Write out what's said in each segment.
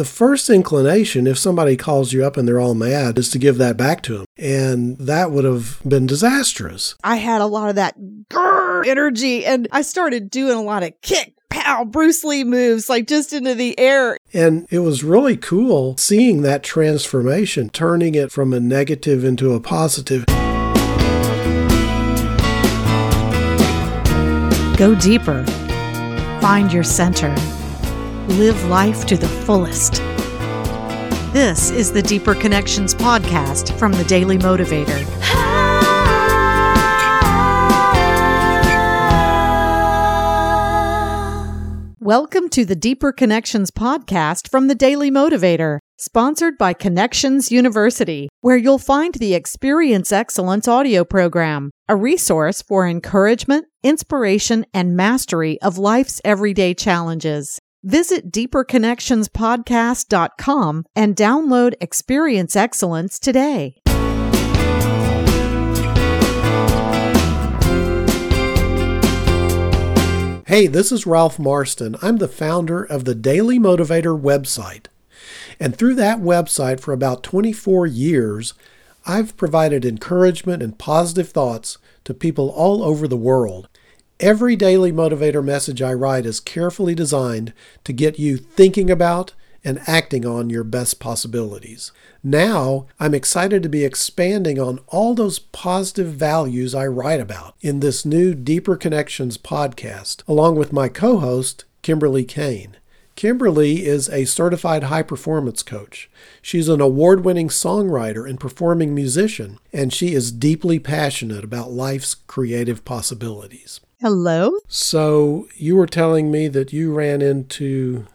the first inclination, if somebody calls you up and they're all mad, is to give that back to them. And that would have been disastrous. I had a lot of that grrr energy and I started doing a lot of kick, pow, Bruce Lee moves, like just into the air. And it was really cool seeing that transformation, turning it from a negative into a positive. Go deeper. Find your center. Live life to the fullest. This is the Deeper Connections podcast from the Daily Motivator. Welcome to the Deeper Connections podcast from the Daily Motivator, sponsored by Connections University, where you'll find the Experience Excellence audio program, a resource for encouragement, inspiration, and mastery of life's everyday challenges. Visit deeperconnectionspodcast.com and download Experience Excellence today. Hey, this is Ralph Marston. I'm the founder of the Daily Motivator website. And through that website for about 24 years, I've provided encouragement and positive thoughts to people all over the world. Every daily motivator message I write is carefully designed to get you thinking about and acting on your best possibilities. Now, I'm excited to be expanding on all those positive values I write about in this new Deeper Connections podcast, along with my co host, Kimberly Kane. Kimberly is a certified high performance coach. She's an award winning songwriter and performing musician, and she is deeply passionate about life's creative possibilities. Hello. So, you were telling me that you ran into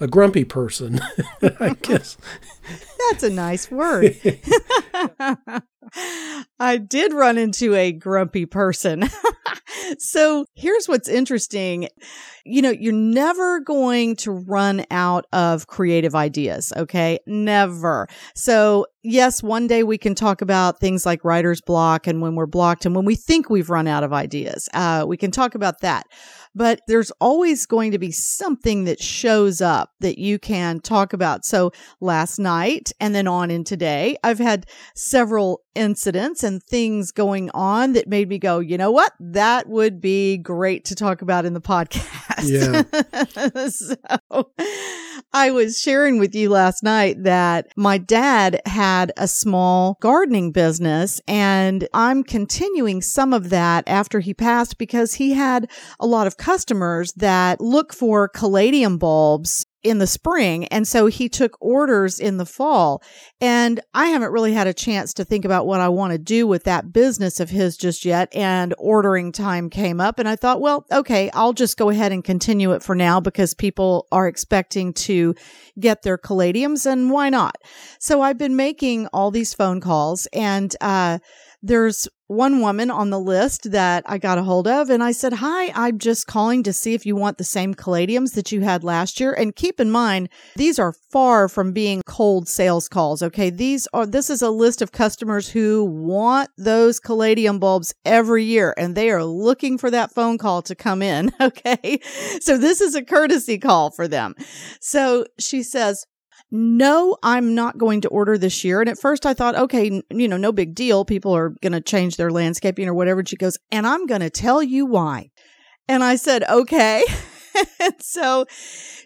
a grumpy person, I guess. That's a nice word. I did run into a grumpy person. so here's what's interesting. You know, you're never going to run out of creative ideas. Okay. Never. So yes, one day we can talk about things like writer's block and when we're blocked and when we think we've run out of ideas. Uh, we can talk about that but there's always going to be something that shows up that you can talk about. So last night and then on in today, I've had several incidents and things going on that made me go, you know what? That would be great to talk about in the podcast. Yeah. so I was sharing with you last night that my dad had a small gardening business and I'm continuing some of that after he passed because he had a lot of customers that look for caladium bulbs in the spring. And so he took orders in the fall. And I haven't really had a chance to think about what I want to do with that business of his just yet. And ordering time came up and I thought, well, okay, I'll just go ahead and continue it for now because people are expecting to get their caladiums and why not? So I've been making all these phone calls and, uh, there's one woman on the list that I got a hold of and I said, Hi, I'm just calling to see if you want the same caladiums that you had last year. And keep in mind, these are far from being cold sales calls. Okay. These are, this is a list of customers who want those caladium bulbs every year and they are looking for that phone call to come in. Okay. So this is a courtesy call for them. So she says, no, I'm not going to order this year. And at first I thought, okay, you know, no big deal. People are going to change their landscaping or whatever. And she goes, and I'm going to tell you why. And I said, okay. And so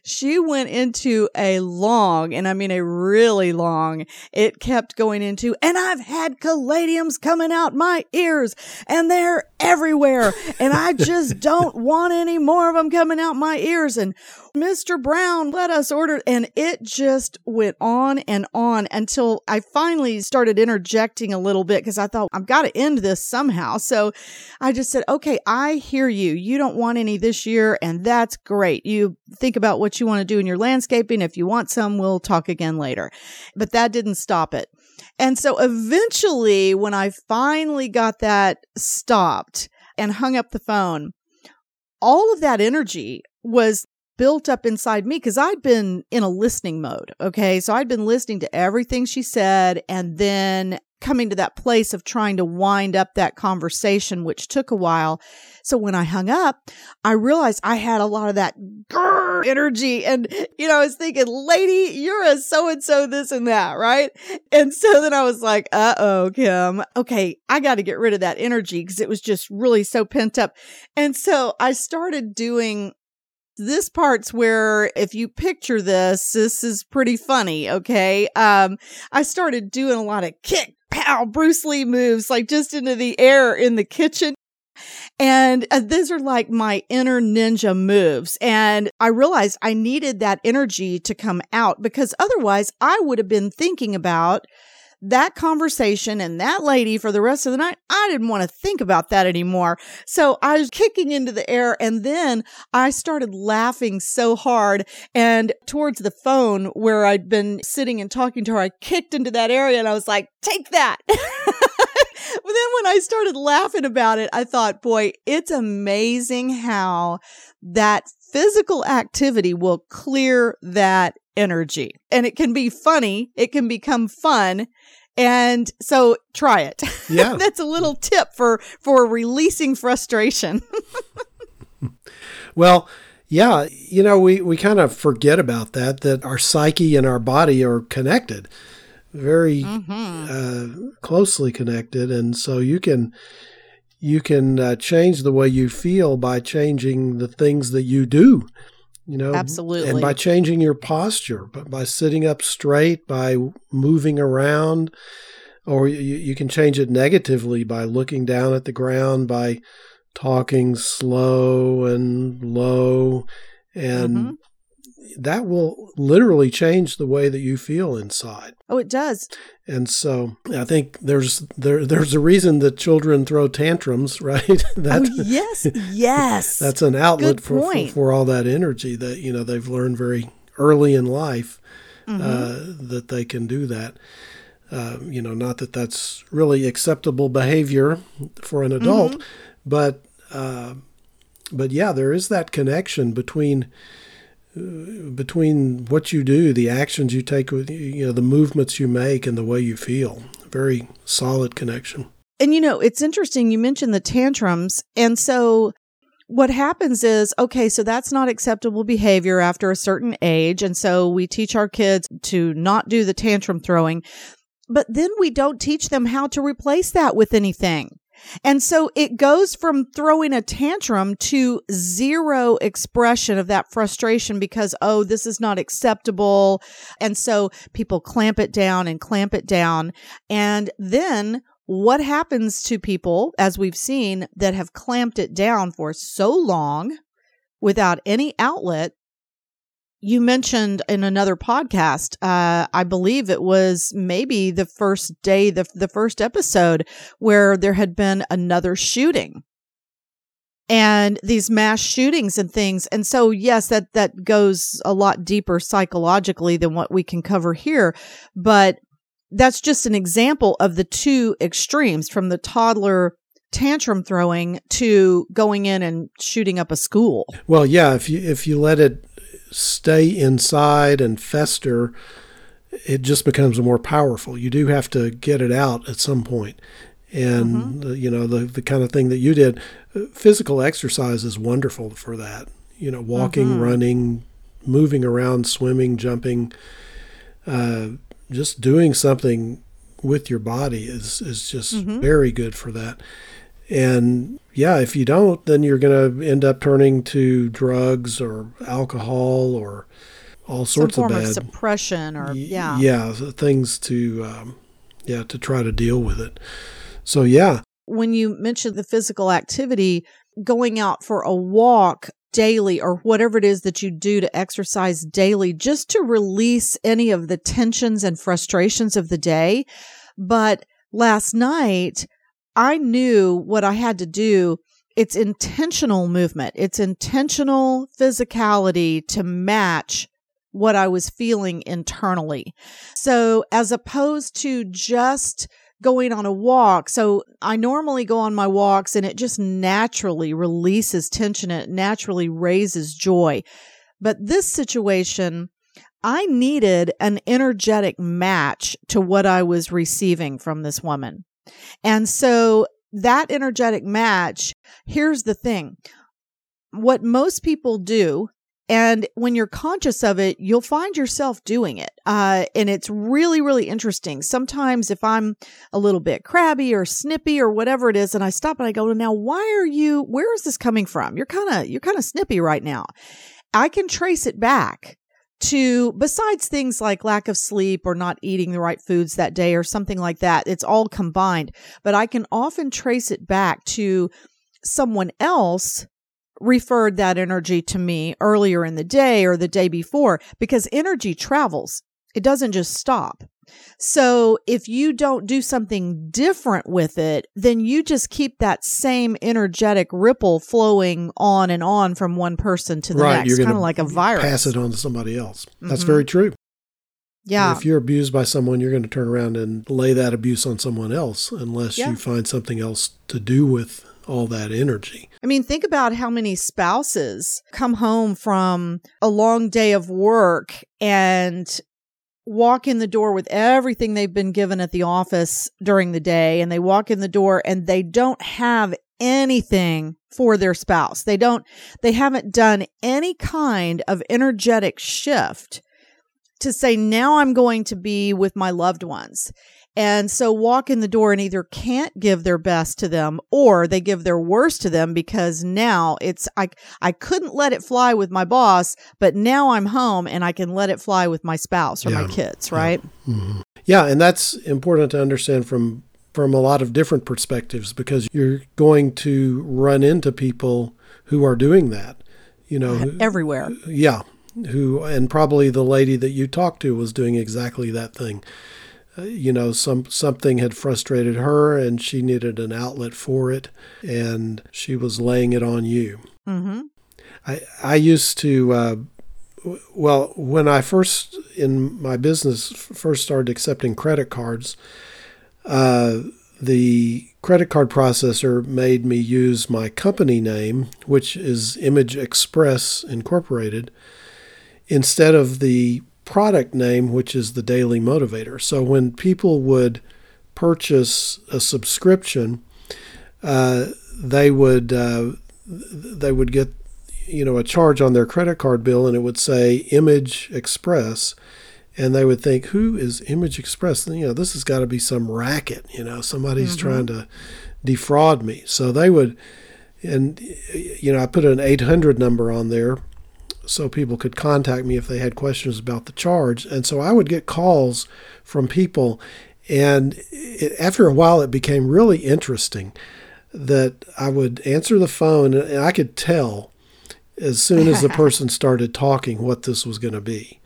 she went into a long, and I mean a really long, it kept going into, and I've had caladiums coming out my ears and they're everywhere. And I just don't want any more of them coming out my ears. And Mr. Brown, let us order. And it just went on and on until I finally started interjecting a little bit because I thought I've got to end this somehow. So I just said, okay, I hear you. You don't want any this year. And that's great. You think about what you want to do in your landscaping. If you want some, we'll talk again later. But that didn't stop it. And so eventually, when I finally got that stopped and hung up the phone, all of that energy was built up inside me because I'd been in a listening mode. Okay. So I'd been listening to everything she said and then coming to that place of trying to wind up that conversation, which took a while. So when I hung up, I realized I had a lot of that energy. And, you know, I was thinking, lady, you're a so and so this and that, right? And so then I was like, uh oh, Kim. Okay, I got to get rid of that energy because it was just really so pent up. And so I started doing this part's where if you picture this, this is pretty funny. Okay. Um, I started doing a lot of kick, pow, Bruce Lee moves, like just into the air in the kitchen. And uh, these are like my inner ninja moves. And I realized I needed that energy to come out because otherwise I would have been thinking about that conversation and that lady for the rest of the night, I didn't want to think about that anymore. So I was kicking into the air and then I started laughing so hard. And towards the phone where I'd been sitting and talking to her, I kicked into that area and I was like, take that. when I started laughing about it, I thought, boy, it's amazing how that physical activity will clear that energy. And it can be funny, it can become fun. And so try it. Yeah. That's a little tip for for releasing frustration. well, yeah, you know, we, we kind of forget about that, that our psyche and our body are connected, very mm-hmm. uh, closely connected. And so you can you can uh, change the way you feel by changing the things that you do you know absolutely and by changing your posture but by sitting up straight by moving around or you, you can change it negatively by looking down at the ground by talking slow and low and mm-hmm that will literally change the way that you feel inside. Oh, it does. And so I think there's there there's a reason that children throw tantrums, right? that, oh, yes, yes. that's an outlet for, for, for all that energy that you know they've learned very early in life mm-hmm. uh, that they can do that. Uh, you know, not that that's really acceptable behavior for an adult, mm-hmm. but uh, but yeah, there is that connection between between what you do, the actions you take, you know, the movements you make, and the way you feel. Very solid connection. And you know, it's interesting. You mentioned the tantrums, and so what happens is okay, so that's not acceptable behavior after a certain age, and so we teach our kids to not do the tantrum throwing. But then we don't teach them how to replace that with anything. And so it goes from throwing a tantrum to zero expression of that frustration because, oh, this is not acceptable. And so people clamp it down and clamp it down. And then what happens to people, as we've seen, that have clamped it down for so long without any outlet you mentioned in another podcast, uh, I believe it was maybe the first day, the, the first episode where there had been another shooting and these mass shootings and things. And so, yes, that, that goes a lot deeper psychologically than what we can cover here. But that's just an example of the two extremes from the toddler tantrum throwing to going in and shooting up a school. Well, yeah, if you if you let it stay inside and fester, it just becomes more powerful. You do have to get it out at some point. And, mm-hmm. the, you know, the, the kind of thing that you did, physical exercise is wonderful for that. You know, walking, mm-hmm. running, moving around, swimming, jumping, uh, just doing something with your body is, is just mm-hmm. very good for that. And yeah, if you don't, then you're going to end up turning to drugs or alcohol or all sorts Some form of bad of suppression or yeah, yeah, things to um, yeah to try to deal with it. So yeah, when you mentioned the physical activity, going out for a walk daily or whatever it is that you do to exercise daily, just to release any of the tensions and frustrations of the day. But last night I knew what I had to do. It's intentional movement. It's intentional physicality to match what I was feeling internally. So as opposed to just going on a walk. So I normally go on my walks and it just naturally releases tension. It naturally raises joy. But this situation, I needed an energetic match to what I was receiving from this woman. And so that energetic match, here's the thing. What most people do And when you're conscious of it, you'll find yourself doing it. Uh, and it's really, really interesting. Sometimes if I'm a little bit crabby or snippy or whatever it is, and I stop and I go, now, why are you, where is this coming from? You're kind of, you're kind of snippy right now. I can trace it back to besides things like lack of sleep or not eating the right foods that day or something like that it's all combined. But i can often trace it back to someone else referred that energy to me earlier in the day or the day before because energy travels. It doesn't just stop so if you don't do something different with it, then you just keep that same energetic ripple flowing on and on from one person to the right, next, kind of like a virus. Pass it on to somebody else. That's mm-hmm. very true. Yeah. if you're abused by someone, you're going to turn around and lay that abuse on someone else unless yeah. you find something else to do with all that energy. I mean, think about how many spouses come home from a long day of work and walk in the door with everything they've been given at the office during the day and they walk in the door and they don't have anything for their spouse. They don't, they haven't done any kind of energetic shift to say, now I'm going to be with my loved ones. And so walk in the door and either can't give their best to them or they give their worst to them because now it's, I, I couldn't let it fly with my boss, but now I'm home and I can let it fly with my spouse or yeah. my kids, right? Yeah. Mm-hmm. yeah. And that's important to understand from, from a lot of different perspectives because you're going to run into people who are doing that, you know, everywhere. Yeah. Who, and probably the lady that you talked to was doing exactly that thing you know some something had frustrated her and she needed an outlet for it and she was laying it on you mm-hmm. i i used to uh, well when i first in my business first started accepting credit cards uh, the credit card processor made me use my company name which is image express incorporated instead of the product name, which is the Daily Motivator. So when people would purchase a subscription, uh, they would uh, they would get you know a charge on their credit card bill, and it would say Image Express, and they would think, "Who is Image Express? You know, this has got to be some racket. You know, somebody's mm-hmm. trying to defraud me." So they would, and you know, I put an 800 number on there so people could contact me if they had questions about the charge. And so I would get calls from people, and it, after a while, it became really interesting that I would answer the phone, and I could tell as soon as the person started talking what this was going to be.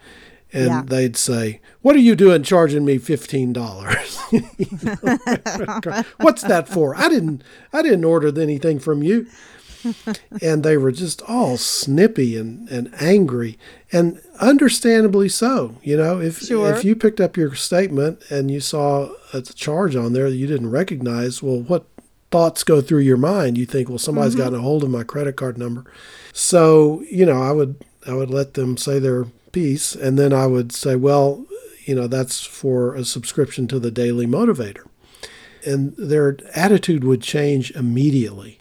And yeah. they'd say, What are you doing charging me fifteen dollars? What's that for? I didn't I didn't order anything from you and they were just all snippy and, and angry. And understandably so you know if sure. if you picked up your statement and you saw a charge on there that you didn't recognize well what thoughts go through your mind? You think well somebody's mm-hmm. gotten a hold of my credit card number. So you know i would i would let them say their piece and then i would say well you know that's for a subscription to the daily motivator. And their attitude would change immediately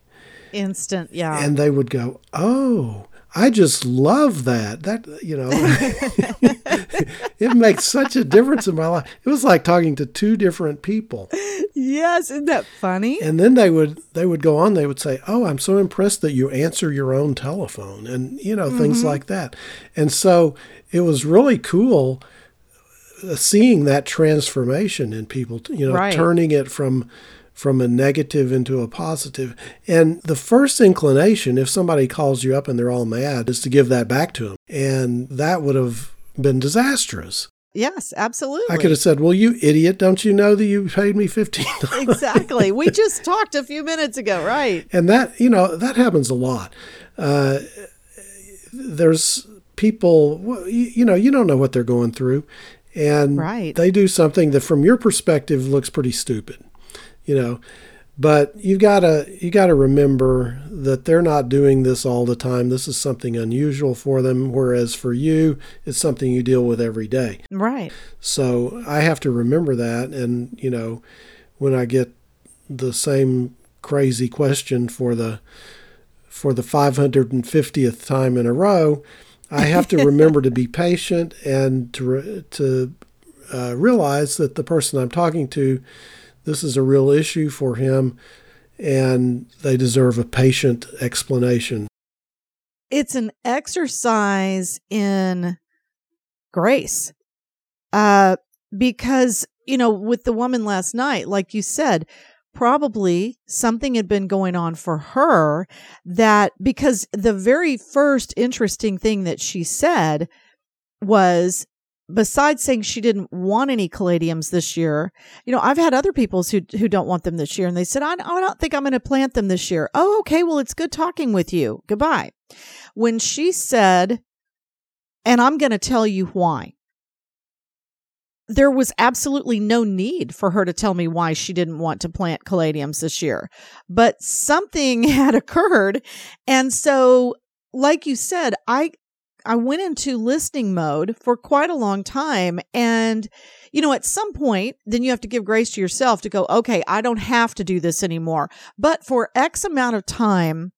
instant, yeah. And they would go, "Oh, I just love that. That you know, it makes such a difference in my life. It was like talking to two different people. Yes, isn't that funny? And then they would they would go on. They would say, "Oh, I'm so impressed that you answer your own telephone," and you know mm-hmm. things like that. And so it was really cool uh, seeing that transformation in people. You know, right. turning it from from a negative into a positive. And the first inclination, if somebody calls you up and they're all mad, is to give that back to them. And that would have been disastrous. Yes, absolutely. I could have said, Well, you idiot, don't you know that you paid me $15? exactly. We just talked a few minutes ago, right? And that, you know, that happens a lot. Uh, there's people, you know, you don't know what they're going through. And right. they do something that, from your perspective, looks pretty stupid you know. But you've gotta you gotta remember that they're not doing this all the time. This is something unusual for them whereas for you it's something you deal with every day. Right. So i have to remember that and you know when i get the same crazy question for the for the 550th time in a row I have to remember to be patient and to to uh, realize that the person I'm talking to, this is a real issue for him, and they deserve a patient explanation. It's an exercise in grace, uh, because you know, with the woman last night, like you said, probably something had been going on for her that because the very first interesting thing that she said was besides saying she didn't want any caladiums this year, you know, I've had other people who who don't want them this year, and they said, I, I don't think I'm going to plant them this year. Oh, okay. Well, it's good talking with you. Goodbye. When she said, and I'm going to tell you why there was absolutely no need for her to tell me why she didn't want to plant caladiums this year. But something had occurred. And so, like you said, I I went into listening mode for quite a long time. And, you know, at some point, then you have to give grace to yourself to go, okay, I don't have to do this anymore. But for X amount of time,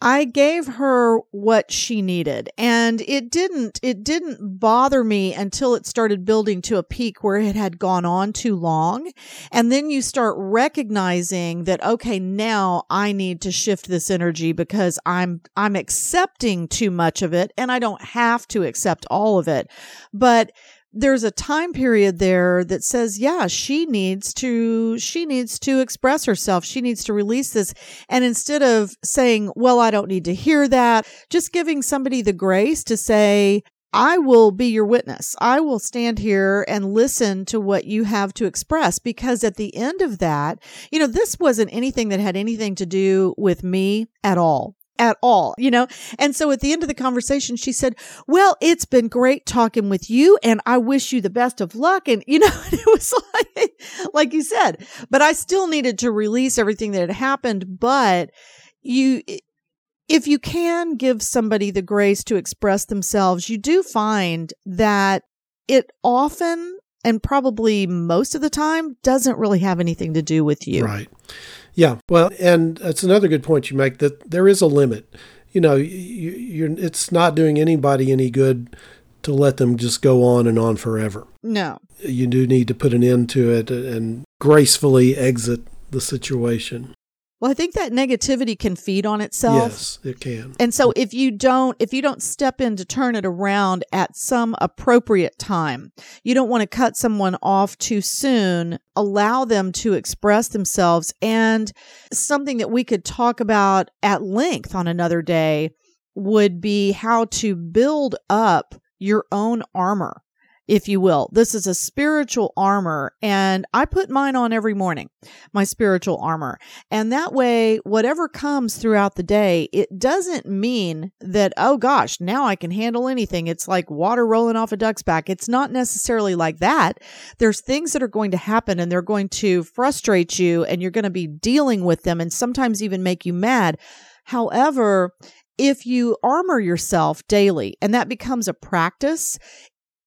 I gave her what she needed and it didn't, it didn't bother me until it started building to a peak where it had gone on too long. And then you start recognizing that, okay, now I need to shift this energy because I'm, I'm accepting too much of it and I don't have to accept all of it. But there's a time period there that says yeah she needs to she needs to express herself. She needs to release this. And instead of saying well i don't need to hear that just giving somebody the grace to say I will be your witness. I will stand here and listen to what you have to express. Because at the end of that, you know, this wasn't anything that had anything to do with me at all at all, you know? And so at the end of the conversation, she said, well, it's been great talking with you and I wish you the best of luck. And, you know, it was like, like you said, but I still needed to release everything that had happened. But you, if you can give somebody the grace to express themselves, you do find that it often and probably most of the time doesn't really have anything to do with you. Right. Yeah, well, and that's another good point you make that there is a limit. You know, you, it's not doing anybody any good to let them just go on and on forever. No. You do need to put an end to it and gracefully exit the situation. Well, I think that negativity can feed on itself. Yes, it can. And so if you don't if you don't step in to turn it around at some appropriate time, you don't want to cut someone off too soon, allow them to express themselves and something that we could talk about at length on another day would be how to build up your own armor if you will. This is a spiritual armor and I put mine on every morning, my spiritual armor. And that way, whatever comes throughout the day, it doesn't mean that, oh gosh, now I can handle anything. It's like water rolling off a duck's back. It's not necessarily like that. There's things that are going to happen and they're going to frustrate you and you're going to be dealing with them and sometimes even make you mad. However, if you armor yourself daily and that becomes a practice,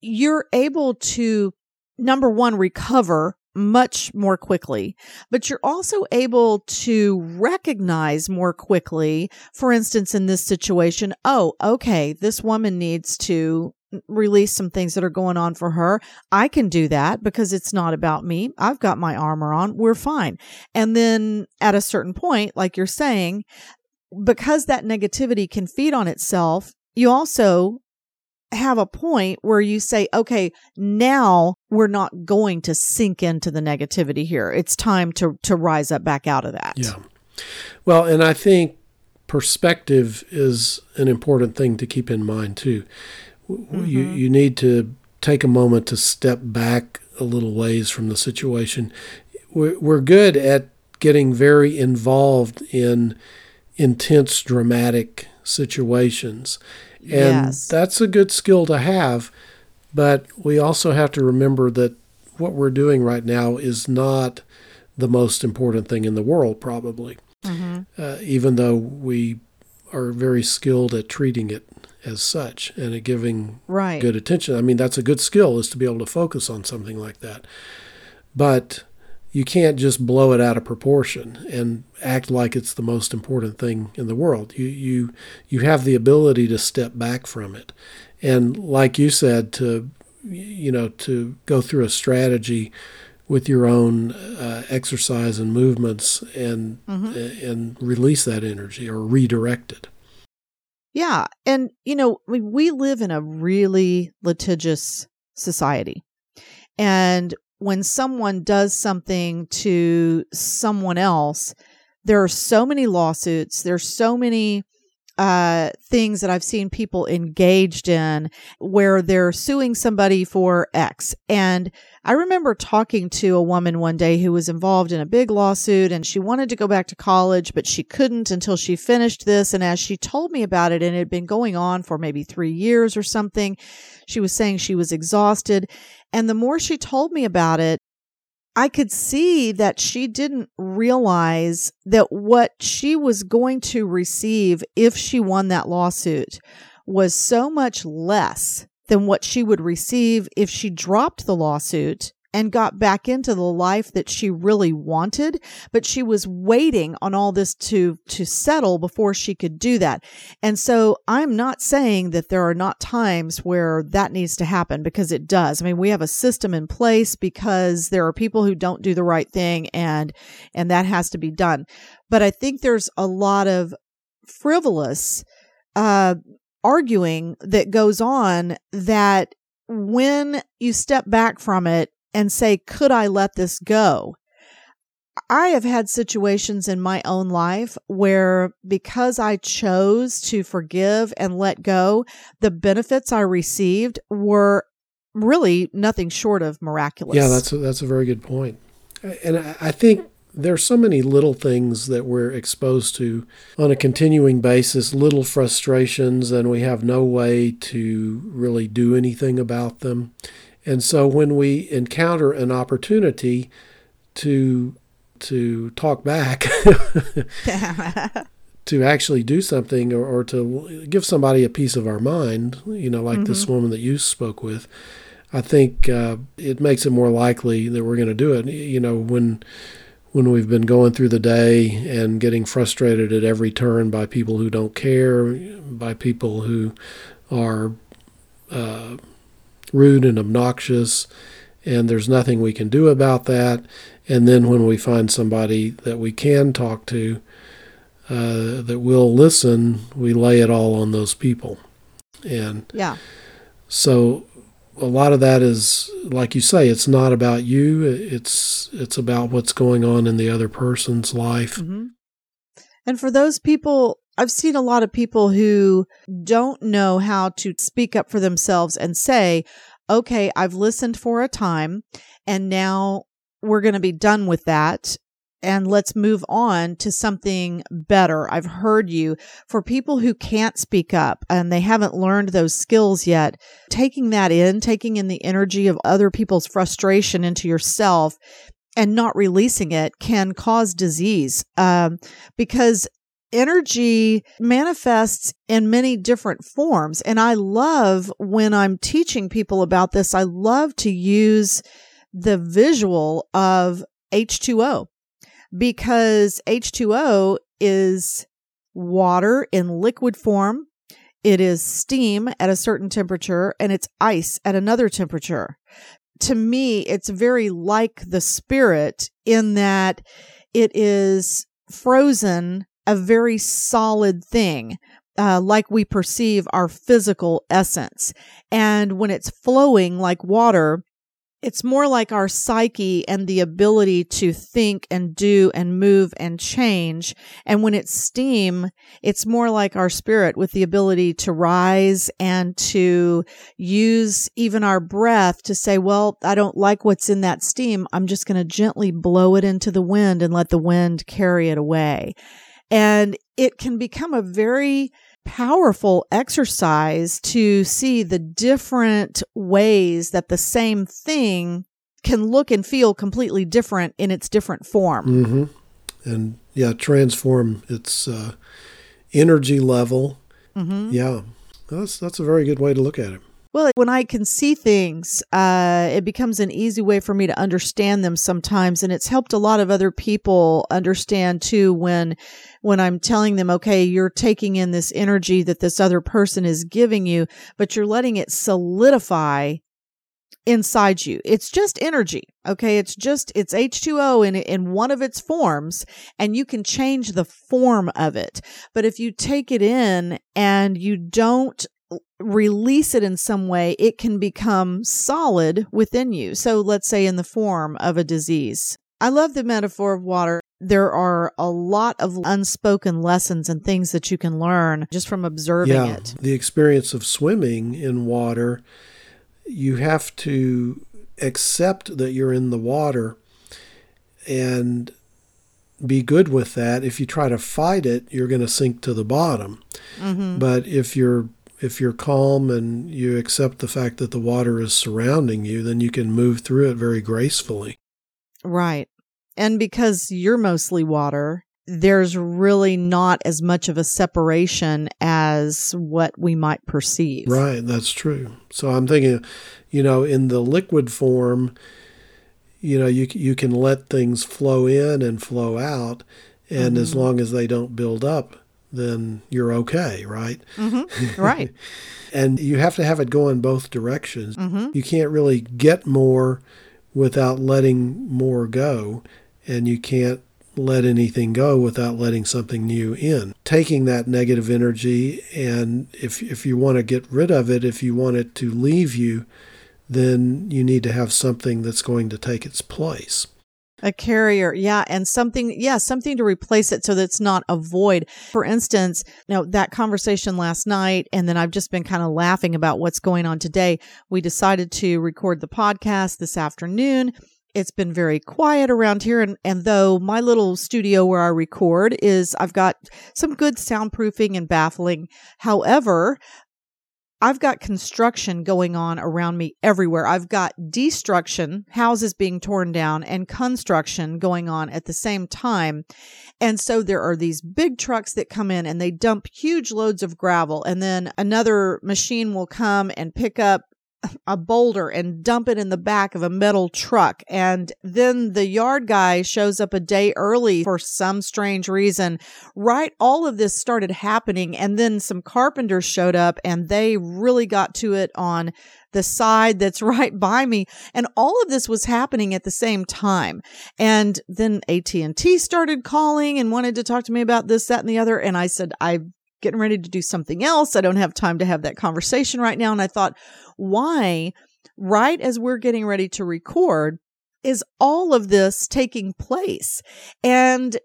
you're able to, number one, recover much more quickly, but you're also able to recognize more quickly, for instance, in this situation, oh, okay, this woman needs to release some things that are going on for her. I can do that because it's not about me. I've got my armor on. We're fine. And then at a certain point, like you're saying, because that negativity can feed on itself, you also have a point where you say, okay, now we're not going to sink into the negativity here. It's time to, to rise up back out of that. Yeah. Well, and I think perspective is an important thing to keep in mind too. Mm-hmm. You, you need to take a moment to step back a little ways from the situation. We're, we're good at getting very involved in intense, dramatic situations and yes. that's a good skill to have. But we also have to remember that what we're doing right now is not the most important thing in the world, probably, mm-hmm. uh, even though we are very skilled at treating it as such and at giving right. good attention. I mean, that's a good skill is to be able to focus on something like that. But you can't just blow it out of proportion and act like it's the most important thing in the world. You you you have the ability to step back from it And like you said, to you know, to go through a strategy with your own uh, exercise and movements and mm-hmm. and release that energy or redirect it. Yeah, and you know, we, we live in a really litigious society. And when someone does something to someone else, there are so many lawsuits, there's so many uh, things that I've seen people engaged in where they're suing somebody for X. And I remember talking to a woman one day who was involved in a big lawsuit and she wanted to go back to college, but she couldn't until she finished this. And as she told me about it, and it had been going on for maybe three years or something, she was saying she was exhausted. And the more she told me about it, I could see that she didn't realize that what she was going to receive if she won that lawsuit was so much less than what she would receive if she dropped the lawsuit and got back into the life that she really wanted but she was waiting on all this to to settle before she could do that. And so i'm not saying that there are not times where that needs to happen because it does. I mean we have a system in place because there are people who don't do the right thing and and that has to be done. But i think there's a lot of frivolous uh arguing that goes on that when you step back from it and say, could I let this go? I have had situations in my own life where because I chose to forgive and let go, the benefits I received were really nothing short of miraculous. Yeah, that's a, that's a very good point. And I think there's so many little things that we're exposed to on a continuing basis, little frustrations, and we have no way to really do anything about them. And so when we encounter an opportunity to to talk back to actually do something or, or, to give somebody a piece of our mind, you know, like mm-hmm. this woman that you spoke with, I think uh, it makes it more likely that we're going to do it. You know, when when we've been going through the day and getting frustrated at every turn by people who don't care, by people who are uh, rude and obnoxious, and there's nothing we can do about that. And then when we find somebody that we can talk to, uh, that will listen, we lay it all on those people. And yeah. So a lot of that is like you say it's not about you it's it's about what's going on in the other person's life mm-hmm. and for those people I've seen a lot of people who don't know how to speak up for themselves and say, okay, I've listened for a time and now we're going to be done with that and let's move on to something better. I've heard you. For people who can't speak up and they haven't learned those skills yet, taking that in, taking in the energy of other people's frustration into yourself and not releasing it can cause disease um, because energy manifests in many different forms. And I love when I'm teaching people about this, I love to use the visual of H2O because H2O is water in liquid form. It is steam at a certain temperature and it's ice at another temperature. To me, it's very like the spirit in that it is frozen a very solid thing. Uh, like we perceive our physical essence. And when it's flowing like water, it's more like our psyche and the ability to think and do and move and change. And when it's steam, it's more like our spirit with the ability to rise and to use even our breath to say, well, I don't like what's in that steam. I'm just going to gently blow it into the wind and let the wind carry it away. And it can become a very powerful exercise to see the different ways that the same thing can look and feel completely different in its different form. Mm-hmm. And yeah, transform its uh, energy level. Mm-hmm. Yeah, that's that's a very good way to look at it. Well, when I can see things, uh, it becomes an easy way for me to understand them sometimes. And it's helped a lot of other people understand too when, when I'm telling them, okay, you're taking in this energy that this other person is giving you, but you're letting it solidify inside you. It's just energy. Okay. It's just, it's H2O in, in one of its forms and you can change the form of it. But if you take it in and you don't release it in some way, it can become solid within you. So let's say in the form of a disease. I love the metaphor of water. There are a lot of unspoken lessons and things that you can learn just from observing yeah, it. The experience of swimming in water, you have to accept that you're in the water and be good with that. If you try to fight it, you're going to sink to the bottom. Mm-hmm. But if you're if you're calm and you accept the fact that the water is surrounding you, then you can move through it very gracefully. Right. And because you're mostly water, there's really not as much of a separation as what we might perceive. Right, that's true. So I'm thinking, you know, in the liquid form, you know, you you can let things flow in and flow out, and mm-hmm. as long as they don't build up, then you're okay, right? Mm-hmm. Right. and you have to have it go in both directions. Mm-hmm. You can't really get more without letting more go, and you can't let anything go without letting something new in. Taking that negative energy, and if, if you want to get rid of it, if you want it to leave you, then you need to have something that's going to take its place. A carrier, yeah, and something, yeah, something to replace it so that it's not a void. For instance, you know, that conversation last night, and then I've just been kind of laughing about what's going on today. We decided to record the podcast this afternoon. It's been very quiet around here, and, and though my little studio where I record is, I've got some good soundproofing and baffling. However, I've got construction going on around me everywhere. I've got destruction, houses being torn down, and construction going on at the same time. And so there are these big trucks that come in and they dump huge loads of gravel. And then another machine will come and pick up a boulder and dump it in the back of a metal truck. And then the yard guy shows up a day early for some strange reason. Right. All of this started happening. And then some carpenters showed up and they really got to it on the side that's right by me. And all of this was happening at the same time. And then AT&T started calling and wanted to talk to me about this, that, and the other. And I said, I getting ready to do something else. I don't have time to have that conversation right now. And I thought, why, right as we're getting ready to record, is all of this taking place? And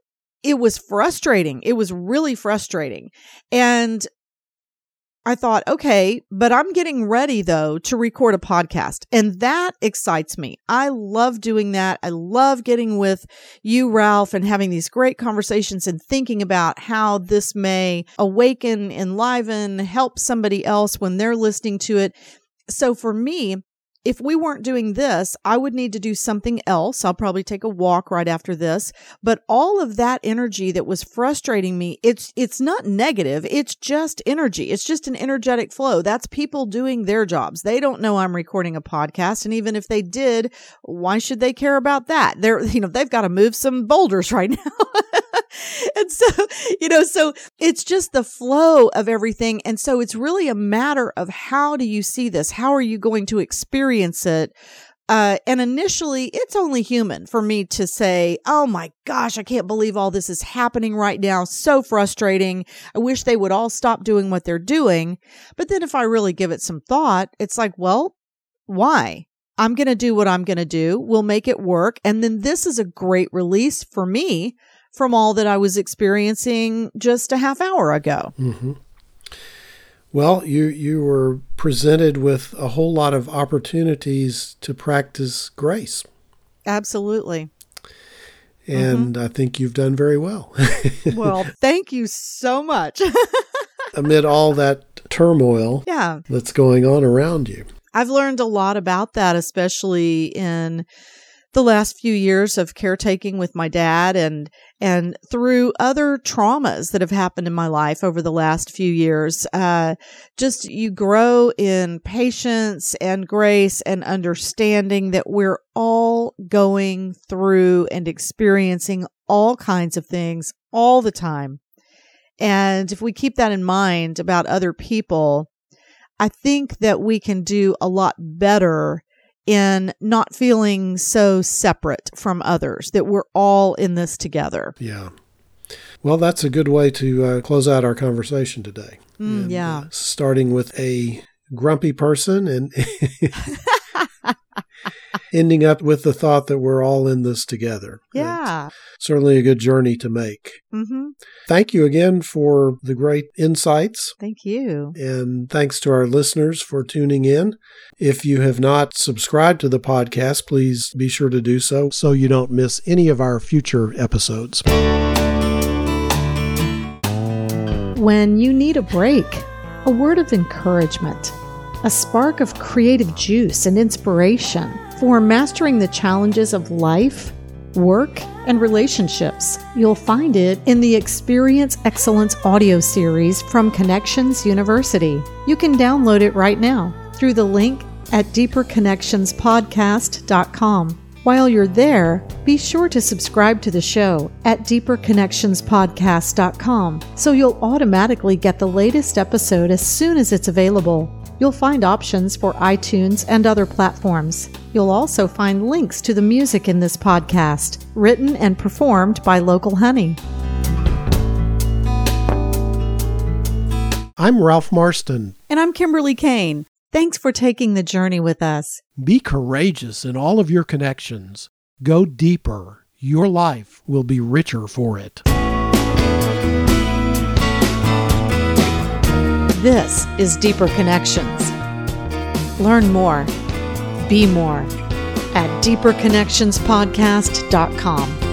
it was frustrating. It was really frustrating. And I thought, okay, but I'm getting ready though to record a podcast and that excites me. I love doing that. I love getting with you, Ralph, and having these great conversations and thinking about how this may awaken, enliven, help somebody else when they're listening to it. So for me, if we weren't doing this, I would need to do something else. I'll probably take a walk right after this. But all of that energy that was frustrating me, it's, it's not negative. It's just energy. It's just an energetic flow. That's people doing their jobs. They don't know I'm recording a podcast. And even if they did, why should they care about that? They're, you know, they've got to move some boulders right now. and so, you know, so it's just the flow of everything. And so it's really a matter of how do you see this? How are you going to experience it? Uh, and initially, it's only human for me to say, Oh my gosh, I can't believe all this is happening right now. So frustrating. I wish they would all stop doing what they're doing. But then if I really give it some thought, it's like, well, why? I'm going to do what I'm going to do. We'll make it work. And then this is a great release for me from all that I was experiencing just a half hour ago. Mm-hmm. Well, you you were presented with a whole lot of opportunities to practice grace. Absolutely. And mm-hmm. I think you've done very well. well, thank you so much. Amid all that turmoil yeah. that's going on around you. I've learned a lot about that, especially in the last few years of caretaking with my dad and and through other traumas that have happened in my life over the last few years uh, just you grow in patience and grace and understanding that we're all going through and experiencing all kinds of things all the time. And if we keep that in mind about other people i think that we can do a lot better in not feeling so separate from others, that we're all in this together. Yeah. Well, that's a good way to uh, close out our conversation today. Mm, and, yeah. Uh, starting with a grumpy person and ending up with the thought that we're all in this together. Yeah. It's certainly a good journey to make. Mm-hmm. Thank you again for the great insights. Thank you. And thanks to our listeners for tuning in. If you have not subscribed to the podcast, please be sure to do so so you don't miss any of our future episodes. When you need a break, a word of encouragement, a spark of creative juice and inspiration for mastering the challenges of life, work, and relationships. You'll find it in the Experience Excellence audio series from Connections University. You can download it right now through the link at deeperconnectionspodcast.com. While you're there, be sure to subscribe to the show at deeperconnectionspodcast.com so you'll automatically get the latest episode as soon as it's available. You'll find options for iTunes and other platforms. You'll also find links to the music in this podcast, written and performed by Local Honey. I'm Ralph Marston. And I'm Kimberly Kane. Thanks for taking the journey with us. Be courageous in all of your connections. Go deeper. Your life will be richer for it. This is Deeper Connections. Learn more, be more at deeperconnectionspodcast.com.